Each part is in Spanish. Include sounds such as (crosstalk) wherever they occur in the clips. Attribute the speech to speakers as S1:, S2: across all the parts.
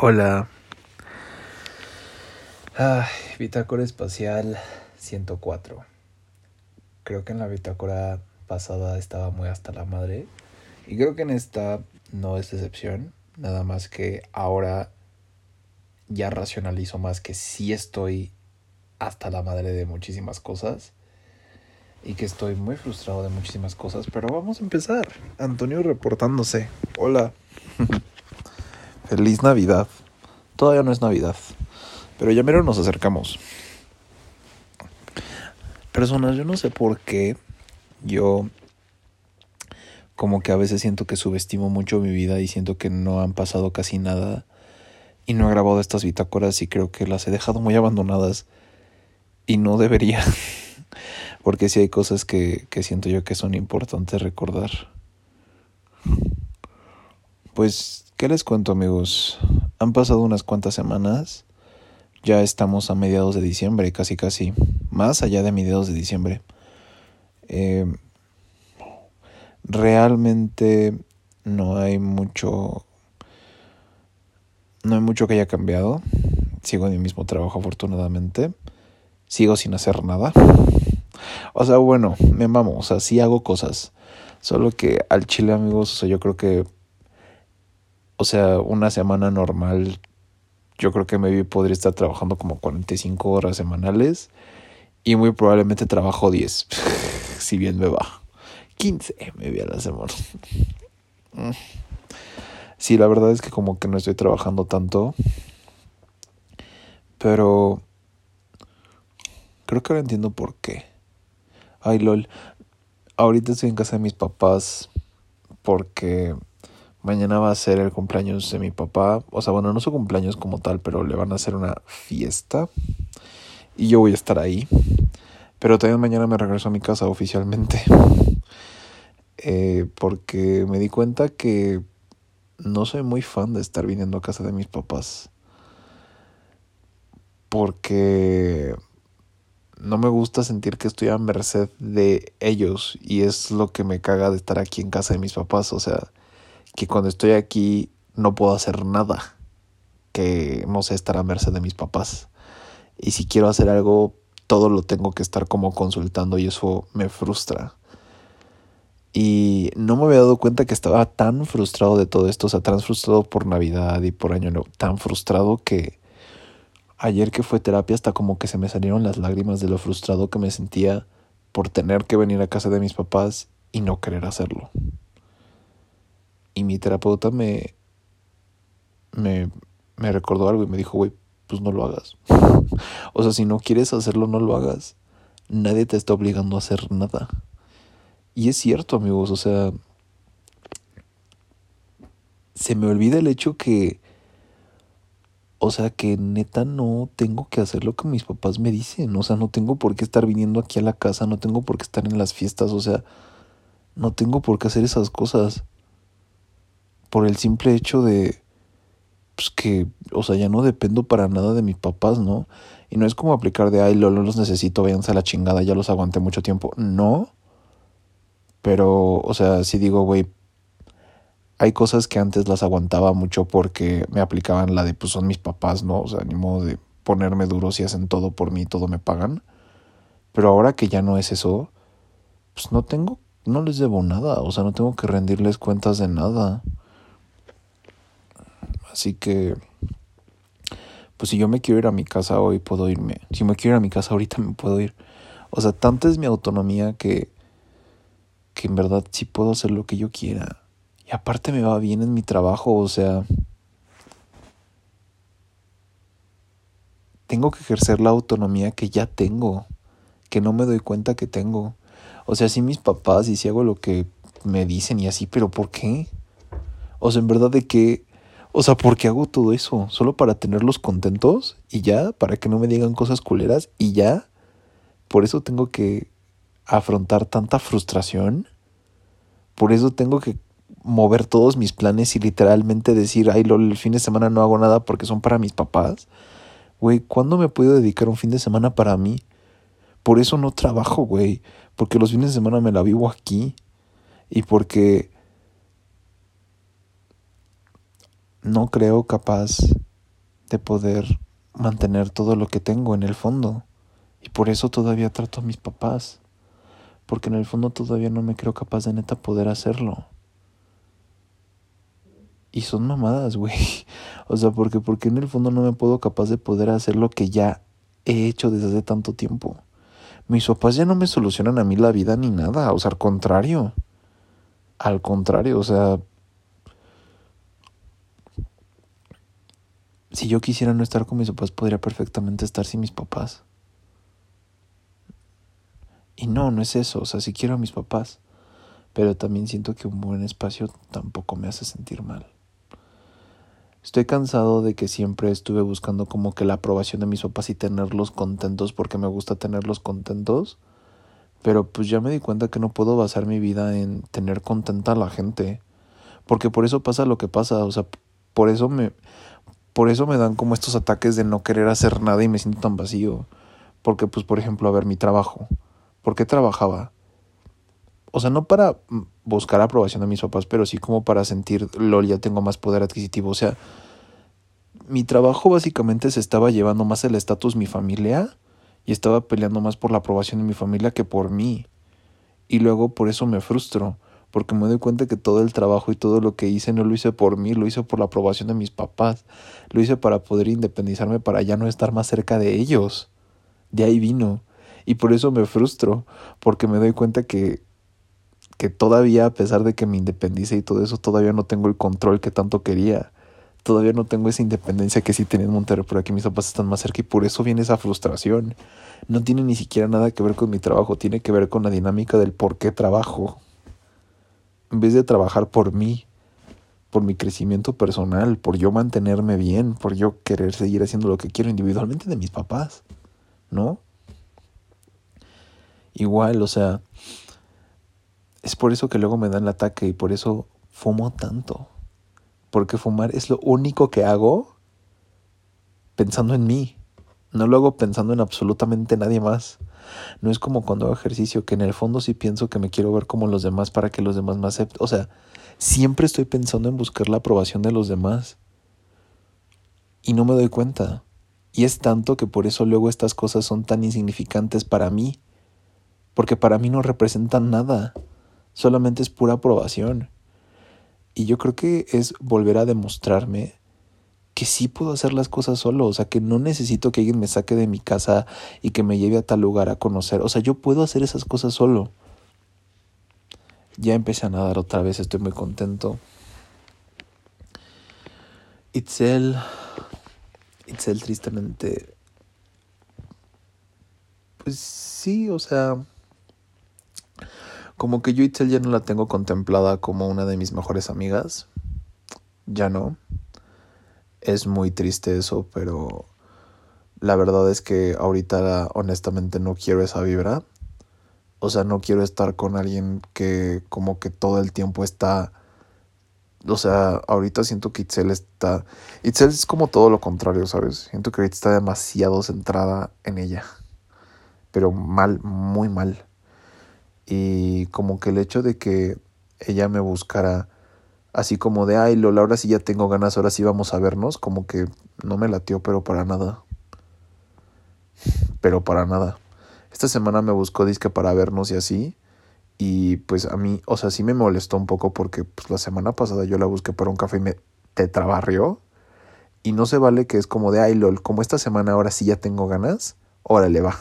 S1: Hola. Ay, bitácora espacial 104. Creo que en la bitácora pasada estaba muy hasta la madre. Y creo que en esta no es excepción. Nada más que ahora ya racionalizo más que sí estoy hasta la madre de muchísimas cosas. Y que estoy muy frustrado de muchísimas cosas. Pero vamos a empezar. Antonio reportándose. Hola. (laughs) Feliz Navidad. Todavía no es Navidad. Pero ya mero nos acercamos. Personas, yo no sé por qué yo como que a veces siento que subestimo mucho mi vida y siento que no han pasado casi nada y no he grabado estas bitácoras y creo que las he dejado muy abandonadas y no debería (laughs) porque sí hay cosas que, que siento yo que son importantes recordar. Pues, ¿qué les cuento amigos? Han pasado unas cuantas semanas, ya estamos a mediados de diciembre, casi casi, más allá de mediados de diciembre. Eh, realmente no hay mucho no hay mucho que haya cambiado. Sigo en mi mismo trabajo afortunadamente. Sigo sin hacer nada. O sea bueno me vamos o sea sí hago cosas. Solo que al chile amigos o sea yo creo que o sea una semana normal yo creo que me podría estar trabajando como 45 horas semanales y muy probablemente trabajo 10 (laughs) si bien me va 15 me vi a la semana. Mm. Sí, la verdad es que como que no estoy trabajando tanto. Pero creo que ahora entiendo por qué. Ay, lol. Ahorita estoy en casa de mis papás porque mañana va a ser el cumpleaños de mi papá. O sea, bueno, no su cumpleaños como tal, pero le van a hacer una fiesta. Y yo voy a estar ahí. Pero también mañana me regreso a mi casa oficialmente. (laughs) Eh, porque me di cuenta que no soy muy fan de estar viniendo a casa de mis papás. Porque no me gusta sentir que estoy a merced de ellos y es lo que me caga de estar aquí en casa de mis papás. O sea, que cuando estoy aquí no puedo hacer nada que no sé estar a merced de mis papás. Y si quiero hacer algo, todo lo tengo que estar como consultando y eso me frustra. Y no me había dado cuenta que estaba tan frustrado de todo esto, o sea, tan frustrado por Navidad y por Año Nuevo, tan frustrado que ayer que fue terapia hasta como que se me salieron las lágrimas de lo frustrado que me sentía por tener que venir a casa de mis papás y no querer hacerlo. Y mi terapeuta me, me, me recordó algo y me dijo, güey, pues no lo hagas. (laughs) o sea, si no quieres hacerlo, no lo hagas. Nadie te está obligando a hacer nada. Y es cierto, amigos, o sea, se me olvida el hecho que, o sea, que neta no tengo que hacer lo que mis papás me dicen, o sea, no tengo por qué estar viniendo aquí a la casa, no tengo por qué estar en las fiestas, o sea, no tengo por qué hacer esas cosas. Por el simple hecho de, pues que, o sea, ya no dependo para nada de mis papás, ¿no? Y no es como aplicar de, ay, no los necesito, váyanse a la chingada, ya los aguanté mucho tiempo. No. Pero, o sea, si digo, güey, hay cosas que antes las aguantaba mucho porque me aplicaban la de, pues son mis papás, ¿no? O sea, ni modo de ponerme duro si hacen todo por mí, todo me pagan. Pero ahora que ya no es eso, pues no tengo, no les debo nada, o sea, no tengo que rendirles cuentas de nada. Así que, pues si yo me quiero ir a mi casa hoy, puedo irme. Si me quiero ir a mi casa ahorita, me puedo ir. O sea, tanta es mi autonomía que que en verdad sí puedo hacer lo que yo quiera. Y aparte me va bien en mi trabajo, o sea... Tengo que ejercer la autonomía que ya tengo, que no me doy cuenta que tengo. O sea, sí mis papás y si hago lo que me dicen y así, pero ¿por qué? O sea, en verdad de qué... O sea, ¿por qué hago todo eso? ¿Solo para tenerlos contentos y ya? ¿Para que no me digan cosas culeras y ya? Por eso tengo que afrontar tanta frustración. Por eso tengo que mover todos mis planes y literalmente decir, ay, el fin de semana no hago nada porque son para mis papás. Güey, ¿cuándo me puedo dedicar un fin de semana para mí? Por eso no trabajo, güey. Porque los fines de semana me la vivo aquí. Y porque no creo capaz de poder mantener todo lo que tengo en el fondo. Y por eso todavía trato a mis papás. Porque en el fondo todavía no me creo capaz de neta poder hacerlo. Y son mamadas, güey. (laughs) O sea, porque, porque en el fondo no me puedo capaz de poder hacer lo que ya he hecho desde hace tanto tiempo. Mis papás ya no me solucionan a mí la vida ni nada. O sea, al contrario. Al contrario, o sea, si yo quisiera no estar con mis papás, podría perfectamente estar sin mis papás. Y no, no es eso, o sea, si quiero a mis papás, pero también siento que un buen espacio tampoco me hace sentir mal. Estoy cansado de que siempre estuve buscando como que la aprobación de mis papás y tenerlos contentos porque me gusta tenerlos contentos, pero pues ya me di cuenta que no puedo basar mi vida en tener contenta a la gente, porque por eso pasa lo que pasa, o sea, por eso me por eso me dan como estos ataques de no querer hacer nada y me siento tan vacío. Porque, pues, por ejemplo, a ver, mi trabajo. ¿Por qué trabajaba? O sea, no para buscar aprobación de mis papás, pero sí como para sentir, lol, ya tengo más poder adquisitivo. O sea, mi trabajo básicamente se estaba llevando más el estatus mi familia y estaba peleando más por la aprobación de mi familia que por mí. Y luego por eso me frustro porque me doy cuenta que todo el trabajo y todo lo que hice no lo hice por mí, lo hice por la aprobación de mis papás, lo hice para poder independizarme, para ya no estar más cerca de ellos. De ahí vino. Y por eso me frustro, porque me doy cuenta que, que todavía, a pesar de que me independice y todo eso, todavía no tengo el control que tanto quería. Todavía no tengo esa independencia que sí tenía en Monterrey, pero aquí mis papás están más cerca y por eso viene esa frustración. No tiene ni siquiera nada que ver con mi trabajo, tiene que ver con la dinámica del por qué trabajo en vez de trabajar por mí, por mi crecimiento personal, por yo mantenerme bien, por yo querer seguir haciendo lo que quiero individualmente de mis papás, ¿no? Igual, o sea, es por eso que luego me dan el ataque y por eso fumo tanto. Porque fumar es lo único que hago pensando en mí. No lo hago pensando en absolutamente nadie más. No es como cuando hago ejercicio, que en el fondo sí pienso que me quiero ver como los demás para que los demás me acepten. O sea, siempre estoy pensando en buscar la aprobación de los demás. Y no me doy cuenta. Y es tanto que por eso luego estas cosas son tan insignificantes para mí. Porque para mí no representan nada. Solamente es pura aprobación. Y yo creo que es volver a demostrarme que sí puedo hacer las cosas solo, o sea, que no necesito que alguien me saque de mi casa y que me lleve a tal lugar a conocer, o sea, yo puedo hacer esas cosas solo. Ya empecé a nadar otra vez, estoy muy contento. Itzel, Itzel tristemente, pues sí, o sea, como que yo Itzel ya no la tengo contemplada como una de mis mejores amigas, ya no es muy triste eso, pero la verdad es que ahorita honestamente no quiero esa vibra. O sea, no quiero estar con alguien que como que todo el tiempo está... O sea, ahorita siento que Itzel está... Itzel es como todo lo contrario, ¿sabes? Siento que ahorita está demasiado centrada en ella. Pero mal, muy mal. Y como que el hecho de que ella me buscara así como de, ay, Lola, ahora sí ya tengo ganas, ahora sí vamos a vernos, como que no me latió, pero para nada. Pero para nada. Esta semana me buscó disque para vernos y así. Y pues a mí, o sea, sí me molestó un poco porque pues, la semana pasada yo la busqué para un café y me tetrabarrió. Y no se vale que es como de, ay, lol, como esta semana ahora sí ya tengo ganas, órale, va.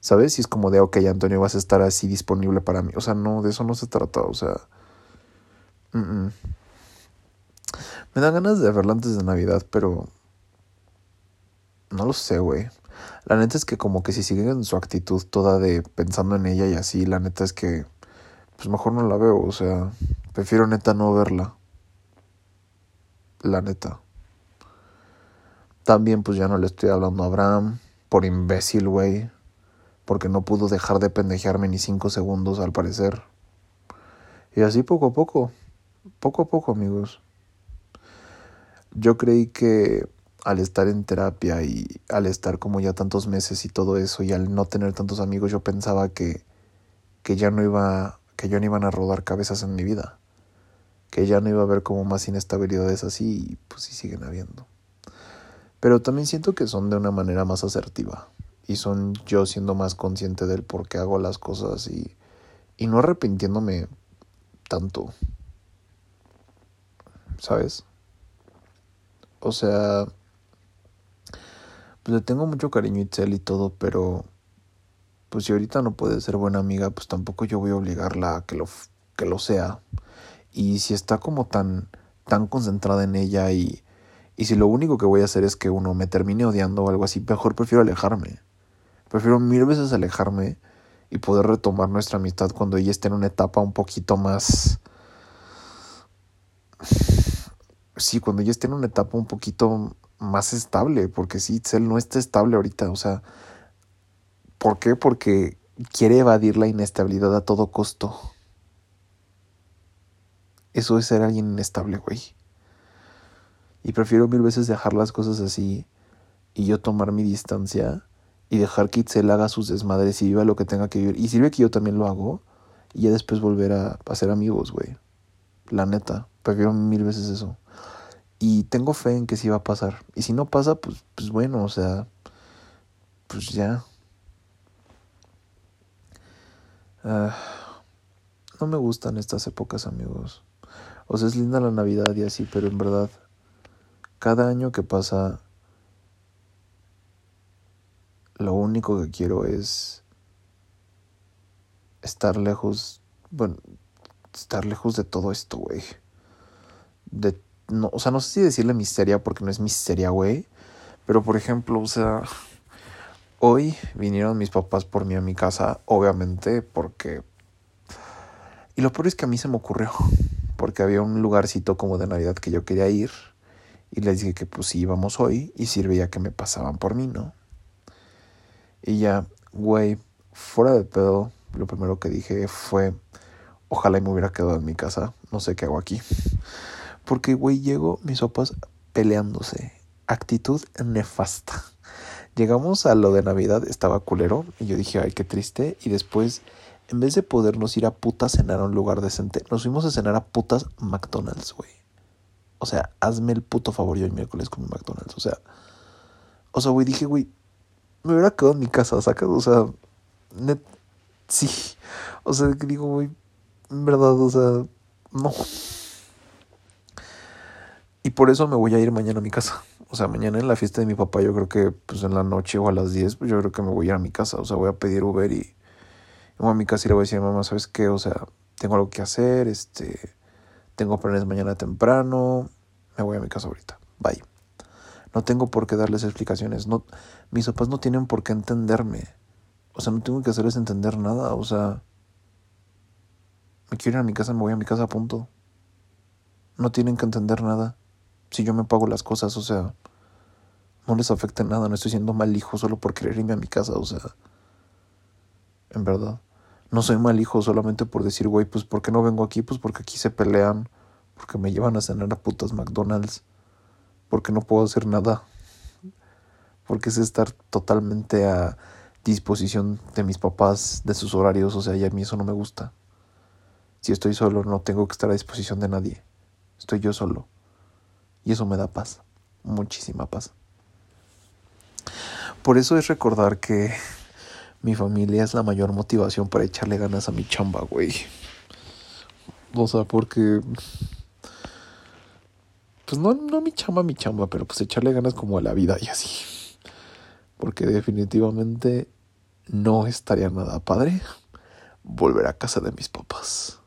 S1: ¿Sabes? Y es como de, ok, Antonio, vas a estar así disponible para mí. O sea, no, de eso no se trata, o sea me da ganas de verla antes de Navidad, pero... No lo sé, güey. La neta es que como que si siguen en su actitud toda de pensando en ella y así, la neta es que... Pues mejor no la veo, o sea... Prefiero neta no verla. La neta. También pues ya no le estoy hablando a Abraham. Por imbécil, güey. Porque no pudo dejar de pendejearme ni cinco segundos al parecer. Y así poco a poco poco a poco, amigos. Yo creí que al estar en terapia y al estar como ya tantos meses y todo eso y al no tener tantos amigos, yo pensaba que, que ya no iba, que ya no iban a rodar cabezas en mi vida, que ya no iba a haber como más inestabilidades así y pues sí siguen habiendo. Pero también siento que son de una manera más asertiva. Y son yo siendo más consciente del por qué hago las cosas y, y no arrepintiéndome tanto. ¿Sabes? O sea, pues le tengo mucho cariño a Itzel y todo, pero pues si ahorita no puede ser buena amiga, pues tampoco yo voy a obligarla a que lo, que lo sea. Y si está como tan, tan concentrada en ella y, y si lo único que voy a hacer es que uno me termine odiando o algo así, mejor prefiero alejarme. Prefiero mil veces alejarme y poder retomar nuestra amistad cuando ella esté en una etapa un poquito más... Sí, cuando ella esté en una etapa un poquito más estable, porque sí, Itzel no está estable ahorita, o sea, ¿por qué? Porque quiere evadir la inestabilidad a todo costo. Eso es ser alguien inestable, güey. Y prefiero mil veces dejar las cosas así y yo tomar mi distancia y dejar que Itzel haga sus desmadres y viva lo que tenga que vivir. Y sirve que yo también lo hago y ya después volver a, a ser amigos, güey. La neta, prefiero mil veces eso. Y tengo fe en que sí va a pasar. Y si no pasa, pues, pues bueno, o sea, pues ya. Ah, no me gustan estas épocas, amigos. O sea, es linda la Navidad y así, pero en verdad, cada año que pasa, lo único que quiero es estar lejos, bueno, estar lejos de todo esto, güey. De no, o sea, no sé si decirle miseria porque no es miseria, güey. Pero por ejemplo, o sea, hoy vinieron mis papás por mí a mi casa, obviamente, porque... Y lo peor es que a mí se me ocurrió, porque había un lugarcito como de Navidad que yo quería ir. Y les dije que pues sí íbamos hoy y sirve que me pasaban por mí, ¿no? Y ya, güey, fuera de pedo, lo primero que dije fue, ojalá y me hubiera quedado en mi casa, no sé qué hago aquí. Porque, güey, llego mis papás peleándose. Actitud nefasta. Llegamos a lo de Navidad, estaba culero. Y yo dije, ay, qué triste. Y después, en vez de podernos ir a putas cenar a un lugar decente, nos fuimos a cenar a putas McDonald's, güey. O sea, hazme el puto favor yo el miércoles con mi McDonald's. O sea, o sea, güey, dije, güey, me hubiera quedado en mi casa, ¿sacas? O sea, sí. O sea, digo, güey, en verdad, o sea, no. Y por eso me voy a ir mañana a mi casa. O sea, mañana en la fiesta de mi papá, yo creo que pues en la noche o a las 10, pues yo creo que me voy a ir a mi casa. O sea, voy a pedir Uber y, voy a mi casa y le voy a decir, mamá, ¿sabes qué? O sea, tengo algo que hacer, este, tengo planes mañana temprano, me voy a mi casa ahorita. Bye. No tengo por qué darles explicaciones. No, mis papás no tienen por qué entenderme. O sea, no tengo que hacerles entender nada. O sea, me quiero ir a mi casa, me voy a mi casa, punto. No tienen que entender nada si yo me pago las cosas, o sea, no les afecta nada, no estoy siendo mal hijo solo por querer irme a mi casa, o sea, en verdad. No soy mal hijo solamente por decir, güey, pues ¿por qué no vengo aquí? Pues porque aquí se pelean, porque me llevan a cenar a putas McDonald's, porque no puedo hacer nada, porque es estar totalmente a disposición de mis papás, de sus horarios, o sea, y a mí eso no me gusta. Si estoy solo, no tengo que estar a disposición de nadie. Estoy yo solo. Y eso me da paz, muchísima paz. Por eso es recordar que mi familia es la mayor motivación para echarle ganas a mi chamba, güey. O sea, porque... Pues no, no mi chamba, mi chamba, pero pues echarle ganas como a la vida y así. Porque definitivamente no estaría nada padre volver a casa de mis papás.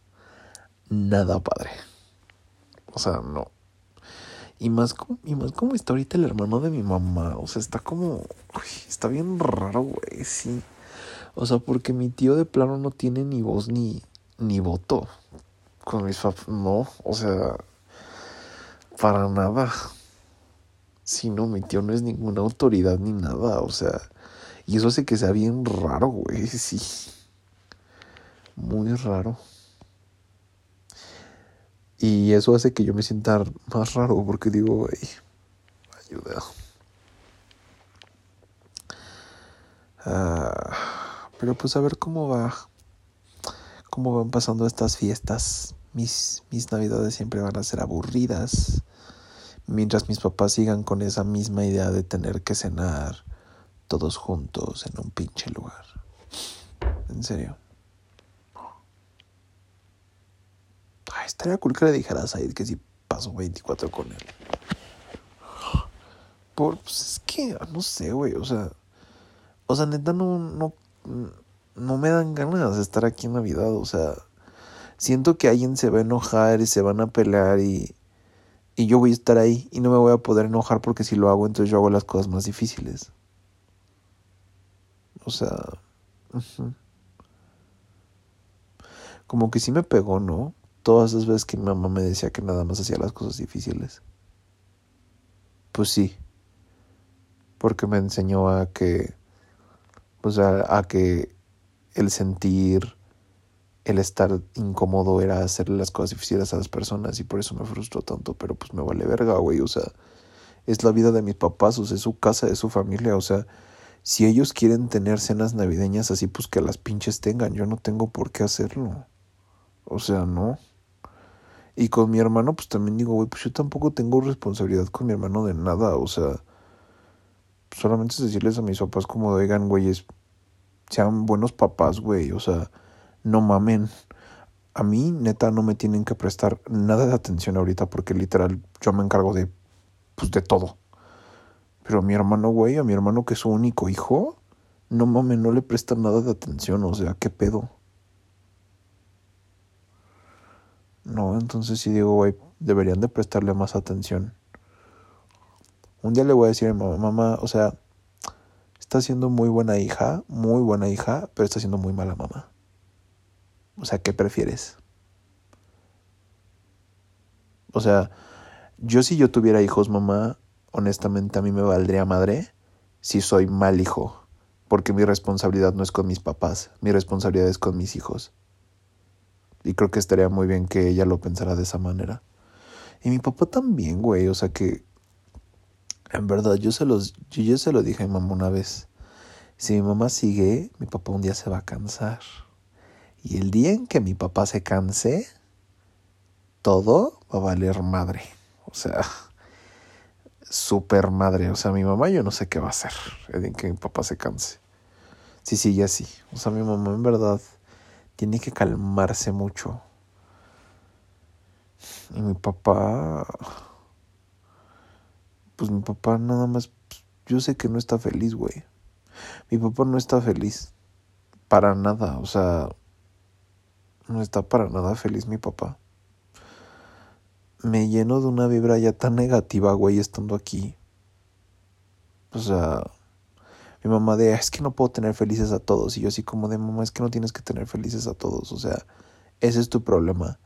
S1: Nada padre. O sea, no. Y más, como, y más como está ahorita el hermano de mi mamá. O sea, está como. está bien raro, güey, sí. O sea, porque mi tío de plano no tiene ni voz ni, ni voto. Con mis papás. No, o sea. Para nada. Sí, no, mi tío no es ninguna autoridad ni nada. O sea. Y eso hace que sea bien raro, güey, sí. Muy raro. Y eso hace que yo me sienta más raro porque digo, güey, ayuda. Ah, pero pues a ver cómo va, cómo van pasando estas fiestas. Mis, mis navidades siempre van a ser aburridas. Mientras mis papás sigan con esa misma idea de tener que cenar todos juntos en un pinche lugar. En serio. Estaría cool que le dijera a Said que si paso 24 con él. Por, pues es que, no sé, güey, o sea, o sea, neta, no, no, no me dan ganas de estar aquí en Navidad, o sea, siento que alguien se va a enojar y se van a pelear y, y yo voy a estar ahí y no me voy a poder enojar porque si lo hago, entonces yo hago las cosas más difíciles. O sea, como que sí me pegó, ¿no? Todas esas veces que mi mamá me decía que nada más hacía las cosas difíciles. Pues sí, porque me enseñó a que, pues a, a que el sentir, el estar incómodo era hacerle las cosas difíciles a las personas y por eso me frustró tanto, pero pues me vale verga, güey, o sea, es la vida de mis papás, o sea, es su casa, es su familia, o sea, si ellos quieren tener cenas navideñas así, pues que las pinches tengan, yo no tengo por qué hacerlo, o sea, no. Y con mi hermano, pues también digo, güey, pues yo tampoco tengo responsabilidad con mi hermano de nada, o sea, solamente es decirles a mis papás como, oigan, güeyes, sean buenos papás, güey, o sea, no mamen. A mí, neta, no me tienen que prestar nada de atención ahorita porque literal yo me encargo de, pues, de todo. Pero a mi hermano, güey, a mi hermano que es su único hijo, no mames, no le prestan nada de atención, o sea, ¿qué pedo? No, entonces sí digo, güey, deberían de prestarle más atención. Un día le voy a decir a mi mamá, mamá, o sea, está siendo muy buena hija, muy buena hija, pero está siendo muy mala mamá. O sea, ¿qué prefieres? O sea, yo si yo tuviera hijos, mamá, honestamente a mí me valdría madre si soy mal hijo, porque mi responsabilidad no es con mis papás, mi responsabilidad es con mis hijos. Y creo que estaría muy bien que ella lo pensara de esa manera. Y mi papá también, güey, o sea que en verdad, yo se los, yo, se lo dije a mi mamá una vez. Si mi mamá sigue, mi papá un día se va a cansar. Y el día en que mi papá se canse, todo va a valer madre. O sea, super madre. O sea, mi mamá yo no sé qué va a hacer el día en que mi papá se canse. Si sigue así. O sea, mi mamá en verdad tiene que calmarse mucho. Y mi papá pues mi papá nada más, yo sé que no está feliz, güey. Mi papá no está feliz. Para nada, o sea, no está para nada feliz mi papá. Me lleno de una vibra ya tan negativa, güey, estando aquí. O sea, mi mamá de, es que no puedo tener felices a todos. Y yo así como de, mamá, es que no tienes que tener felices a todos. O sea, ese es tu problema.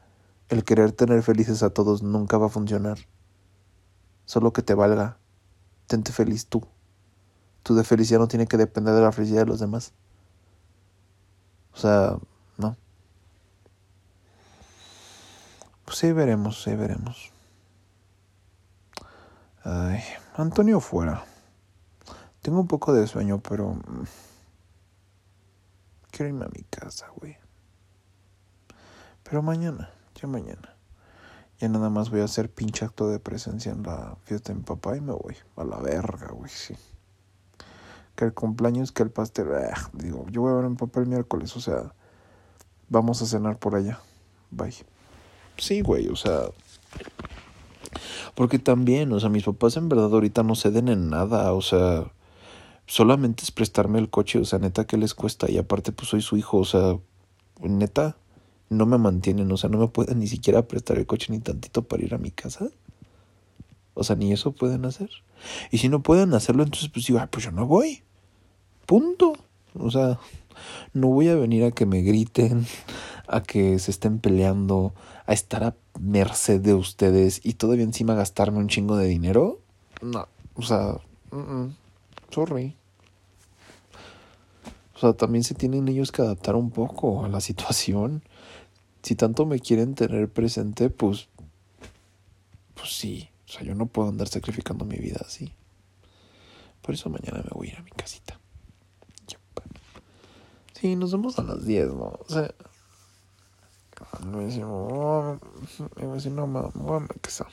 S1: El querer tener felices a todos nunca va a funcionar solo que te valga. Tente feliz tú. Tu de felicidad no tiene que depender de la felicidad de los demás. O sea, no. Pues sí veremos, sí veremos. Ay, Antonio fuera. Tengo un poco de sueño, pero... Mm, quiero irme a mi casa, güey. Pero mañana, ya mañana. Ya nada más voy a hacer pinche acto de presencia en la fiesta de mi papá y me voy. A la verga, güey, sí. Que el cumpleaños, que el pastel. Ah, digo, yo voy a ver a mi papá el miércoles, o sea, vamos a cenar por allá. Bye. Sí, güey, o sea. Porque también, o sea, mis papás en verdad ahorita no ceden en nada, o sea, solamente es prestarme el coche, o sea, neta, ¿qué les cuesta? Y aparte, pues soy su hijo, o sea, neta, no me mantienen, o sea, no me pueden ni siquiera prestar el coche ni tantito para ir a mi casa. O sea, ni eso pueden hacer. Y si no pueden hacerlo, entonces pues digo, pues yo no voy. Punto. O sea, no voy a venir a que me griten, a que se estén peleando, a estar a merced de ustedes y todavía encima gastarme un chingo de dinero. No, o sea, sorry. O sea, también se tienen ellos que adaptar un poco a la situación si tanto me quieren tener presente, pues, pues sí. O sea, yo no puedo andar sacrificando mi vida así. Por eso mañana me voy a ir a mi casita. Sí, nos vemos a las 10, ¿no? O sea, me decimos, oh, me no, voy a mi casa.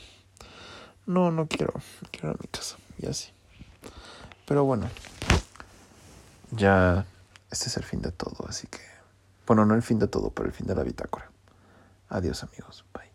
S1: No, no quiero. Quiero ir a mi casa. Y así. Pero bueno. Ya. Este es el fin de todo, así que. Bueno, no el fin de todo, pero el fin de la bitácora. Adiós, amigos. Bye.